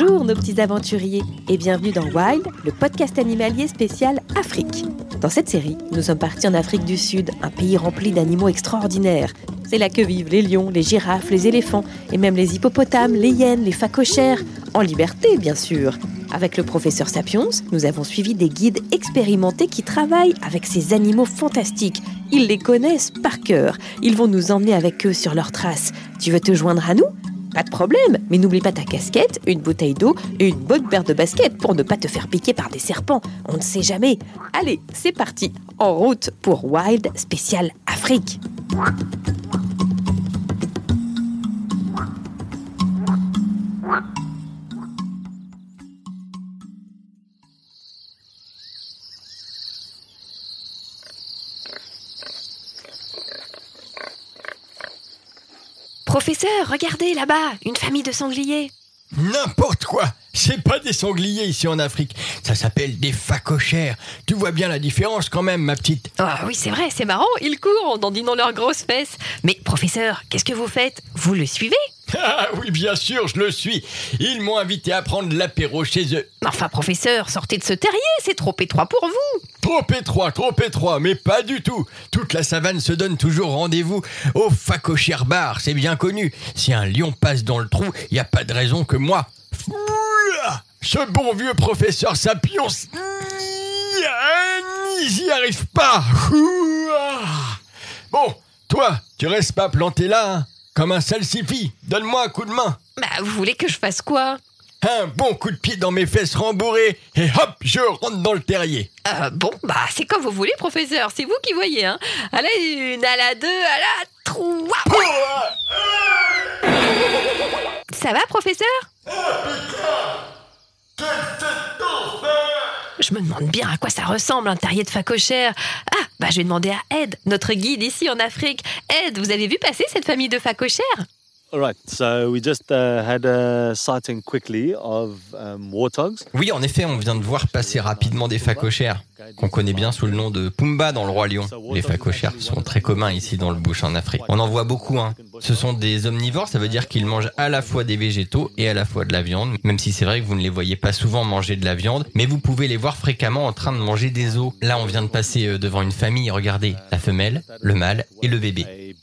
Bonjour nos petits aventuriers et bienvenue dans Wild, le podcast animalier spécial Afrique. Dans cette série, nous sommes partis en Afrique du Sud, un pays rempli d'animaux extraordinaires. C'est là que vivent les lions, les girafes, les éléphants et même les hippopotames, les hyènes, les phacochères, en liberté bien sûr. Avec le professeur Sapiens, nous avons suivi des guides expérimentés qui travaillent avec ces animaux fantastiques. Ils les connaissent par cœur. Ils vont nous emmener avec eux sur leurs traces. Tu veux te joindre à nous? Pas de problème, mais n'oublie pas ta casquette, une bouteille d'eau et une bonne paire de baskets pour ne pas te faire piquer par des serpents. On ne sait jamais. Allez, c'est parti, en route pour Wild Spécial Afrique. Professeur, regardez là-bas, une famille de sangliers. N'importe quoi C'est pas des sangliers ici en Afrique, ça s'appelle des phacochères. Tu vois bien la différence quand même, ma petite. Ah oui, c'est vrai, c'est marrant, ils courent en dandinant leurs grosses fesses. Mais professeur, qu'est-ce que vous faites? Vous le suivez? Ah oui, bien sûr, je le suis. Ils m'ont invité à prendre l'apéro chez eux. Enfin, professeur, sortez de ce terrier, c'est trop étroit pour vous. Trop étroit, trop étroit, mais pas du tout. Toute la savane se donne toujours rendez-vous au phacochère bar, c'est bien connu. Si un lion passe dans le trou, il n'y a pas de raison que moi. Ce bon vieux professeur Sapiens n'y arrive pas. Bon, toi, tu restes pas planté là, hein, comme un salsifi. Donne-moi un coup de main. Bah, vous voulez que je fasse quoi? Un bon coup de pied dans mes fesses rembourrées et hop, je rentre dans le terrier. Euh, bon, bah, c'est comme vous voulez, professeur, c'est vous qui voyez, hein. À la une, à la deux, à la trois. Ça va, professeur Je me demande bien à quoi ça ressemble un terrier de phacochère. Ah, bah je vais demander à Ed, notre guide ici en Afrique. Ed, vous avez vu passer cette famille de phacochères? All right, so we just uh, had a sighting quickly of um, warthogs. Oui, en effet, on vient de voir passer rapidement des phacochères, qu'on connaît bien sous le nom de Pumba dans le Roi Lion. Les phacochères sont très communs ici dans le bush en Afrique. On en voit beaucoup, hein. Ce sont des omnivores, ça veut dire qu'ils mangent à la fois des végétaux et à la fois de la viande, même si c'est vrai que vous ne les voyez pas souvent manger de la viande, mais vous pouvez les voir fréquemment en train de manger des os. Là, on vient de passer euh, devant une famille, regardez, la femelle, le mâle et le bébé.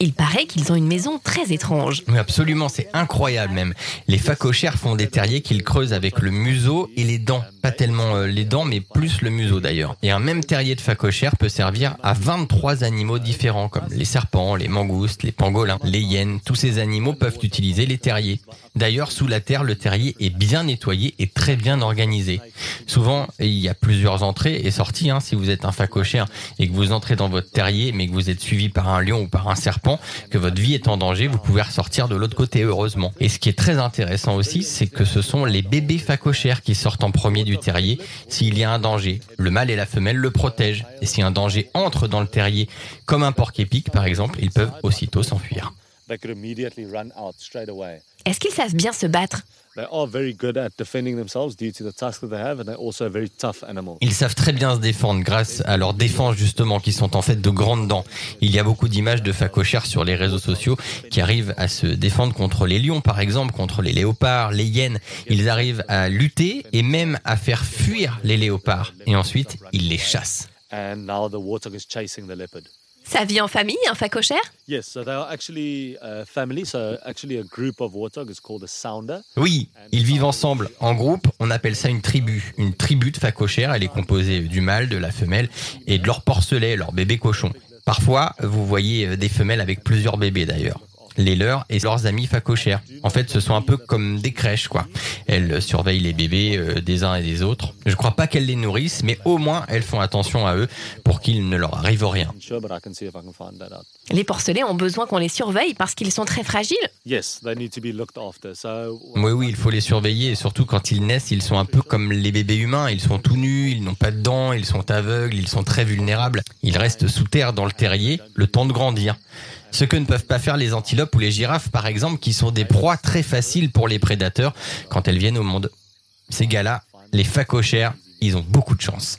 Il paraît qu'ils ont une maison très étrange. Oui, absolument, c'est incroyable même. Les phacochères font des terriers qu'ils creusent avec le museau et les dents. Pas tellement euh, les dents, mais plus le museau d'ailleurs. Et un même terrier de phacochère peut servir à 23 animaux différents, comme les serpents, les mangoustes, les pangolins, les hyènes. Tous ces animaux peuvent utiliser les terriers. D'ailleurs, sous la terre, le terrier est bien nettoyé et très bien organisé. Souvent, il y a plusieurs entrées et sorties. hein. Si vous êtes un phacochère et que vous entrez dans votre terrier, mais que vous êtes suivi par un lion ou par un serpent, que votre vie est en danger, vous pouvez ressortir de l'autre côté, heureusement. Et ce qui est très intéressant aussi, c'est que ce sont les bébés phacochères qui sortent en premier du terrier s'il y a un danger. Le mâle et la femelle le protègent. Et si un danger entre dans le terrier, comme un porc-épic par exemple, ils peuvent aussitôt s'enfuir. They could immediately run out straight away. Est-ce qu'ils savent bien se battre? They are very good at defending themselves due to the tusks that they have, and they're also a very tough animal. Ils savent très bien se défendre grâce à leurs défenses justement qui sont en fait de grandes dents. Il y a beaucoup d'images de phacochères sur les réseaux sociaux qui arrivent à se défendre contre les lions par exemple, contre les léopards, les hyènes. Ils arrivent à lutter et même à faire fuir les léopards et ensuite ils les chassent. Ça vit en famille, un phacochère Yes, so they are actually a family. So actually, a group of warthog is called a sounder. Oui, ils vivent ensemble en groupe, on appelle ça une tribu. Une tribu de phacochères, elle est composée du mâle, de la femelle et de leur porcelet, leur bébé cochon. Parfois, vous voyez des femelles avec plusieurs bébés d'ailleurs. Les leurs et leurs amis phacochères. En fait, ce sont un peu comme des crèches, quoi. Elles surveillent les bébés euh, des uns et des autres. Je crois pas qu'elles les nourrissent, mais au moins elles font attention à eux pour qu'il ne leur arrive rien. Les porcelets ont besoin qu'on les surveille parce qu'ils sont très fragiles. Yes, they need to be looked after. So Oui, oui, il faut les surveiller et surtout quand ils naissent, ils sont un peu comme les bébés humains. Ils sont tout nus, ils n'ont pas de dents, ils sont aveugles, ils sont très vulnérables. Ils restent sous terre dans le terrier le temps de grandir. Ce que ne peuvent pas faire les antilopes ou les girafes, par exemple, qui sont des proies très faciles pour les prédateurs quand elles viennent au monde. Ces gars-là, les phacochères, ils ont beaucoup de chance.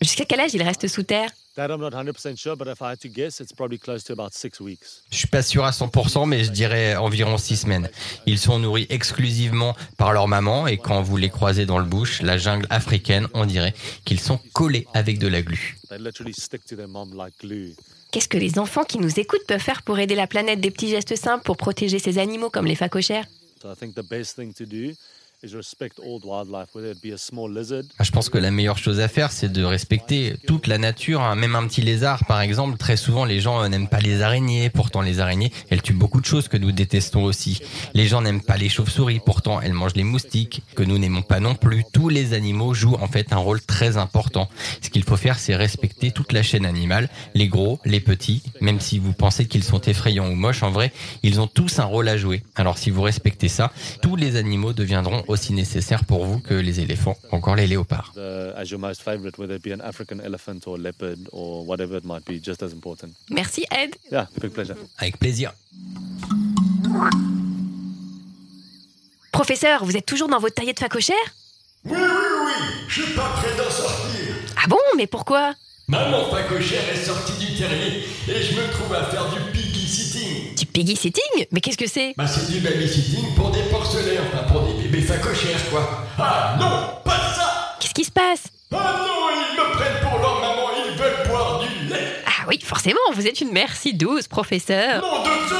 Jusqu'à quel âge ils restent sous terre? That I'm not 100% sure, but if I had to guess, it's probably close to about six weeks. Je suis pas sûr à 100%, mais je dirais environ 6 semaines. Ils sont nourris exclusivement par leur maman et quand vous les croisez dans le bush, la jungle africaine, on dirait qu'ils sont collés avec de la glu. They literally stick to their mom like glue. Qu'est-ce que les enfants qui nous écoutent peuvent faire pour aider la planète? Des petits gestes simples pour protéger ces animaux comme les phacochères? Ah, Je pense que la meilleure chose à faire, c'est de respecter toute la nature, hein. même un petit lézard, par exemple. Très souvent, les gens euh, n'aiment pas les araignées. Pourtant, les araignées, elles tuent beaucoup de choses que nous détestons aussi. Les gens n'aiment pas les chauves-souris. Pourtant, elles mangent les moustiques, que nous n'aimons pas non plus. Tous les animaux jouent en fait un rôle très important. Ce qu'il faut faire, c'est respecter toute la chaîne animale, les gros, les petits. Même si vous pensez qu'ils sont effrayants ou moches, en vrai, ils ont tous un rôle à jouer. Alors, si vous respectez ça, tous les animaux deviendront aussi nécessaires pour vous que les éléphants, encore les léopards. Merci Ed. Yeah, big pleasure. Avec plaisir. Professeur, vous êtes toujours dans votre taillée de phacochère Oui, oui, oui, je suis pas prêt d'en sortir. Ah bon? Mais pourquoi? Maman phacochère est sortie du terrier et je me trouve à faire du piggy sitting. Du piggy sitting Mais qu'est-ce que c'est Bah c'est du babysitting pour des porcelets, enfin pour des bébés phacochères quoi. Ah non, pas ça Qu'est-ce qui se passe Ah non, ils me prennent pour leur maman, ils veulent boire du lait. Ah oui, forcément, vous êtes une mère si douce, professeur. Nom de Zeus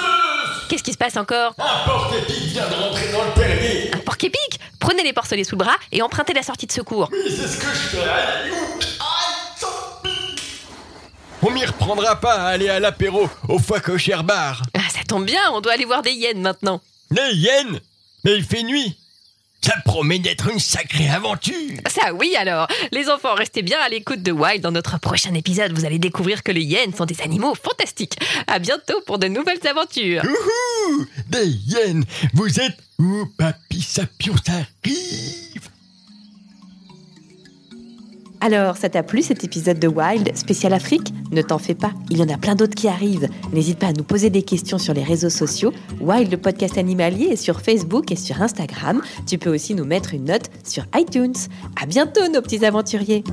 Qu'est-ce qui se passe encore Un porc-épic vient de rentrer dans le terrier. Un porc-épic Prenez les porcelets sous le bras et empruntez la sortie de secours. Oui, c'est ce que je fais. Aïe. On m'y reprendra pas à aller à l'apéro au phacochère bar. Ah, tombe bien, on doit aller voir des hyènes maintenant. Les hyènes? Mais il fait nuit. Ça promet d'être une sacrée aventure. Ça oui alors Les enfants, restez bien à l'écoute de Wild. Dans notre prochain épisode, vous allez découvrir que les hyènes sont des animaux fantastiques. À bientôt pour de nouvelles aventures. Ouhou Des hyènes Vous êtes où, papy Sapion Alors, ça t'a plu cet épisode de Wild spécial Afrique? Ne t'en fais pas, il y en a plein d'autres qui arrivent. N'hésite pas à nous poser des questions sur les réseaux sociaux. Wild, le podcast animalier, est sur Facebook et sur Instagram. Tu peux aussi nous mettre une note sur iTunes. À bientôt, nos petits aventuriers.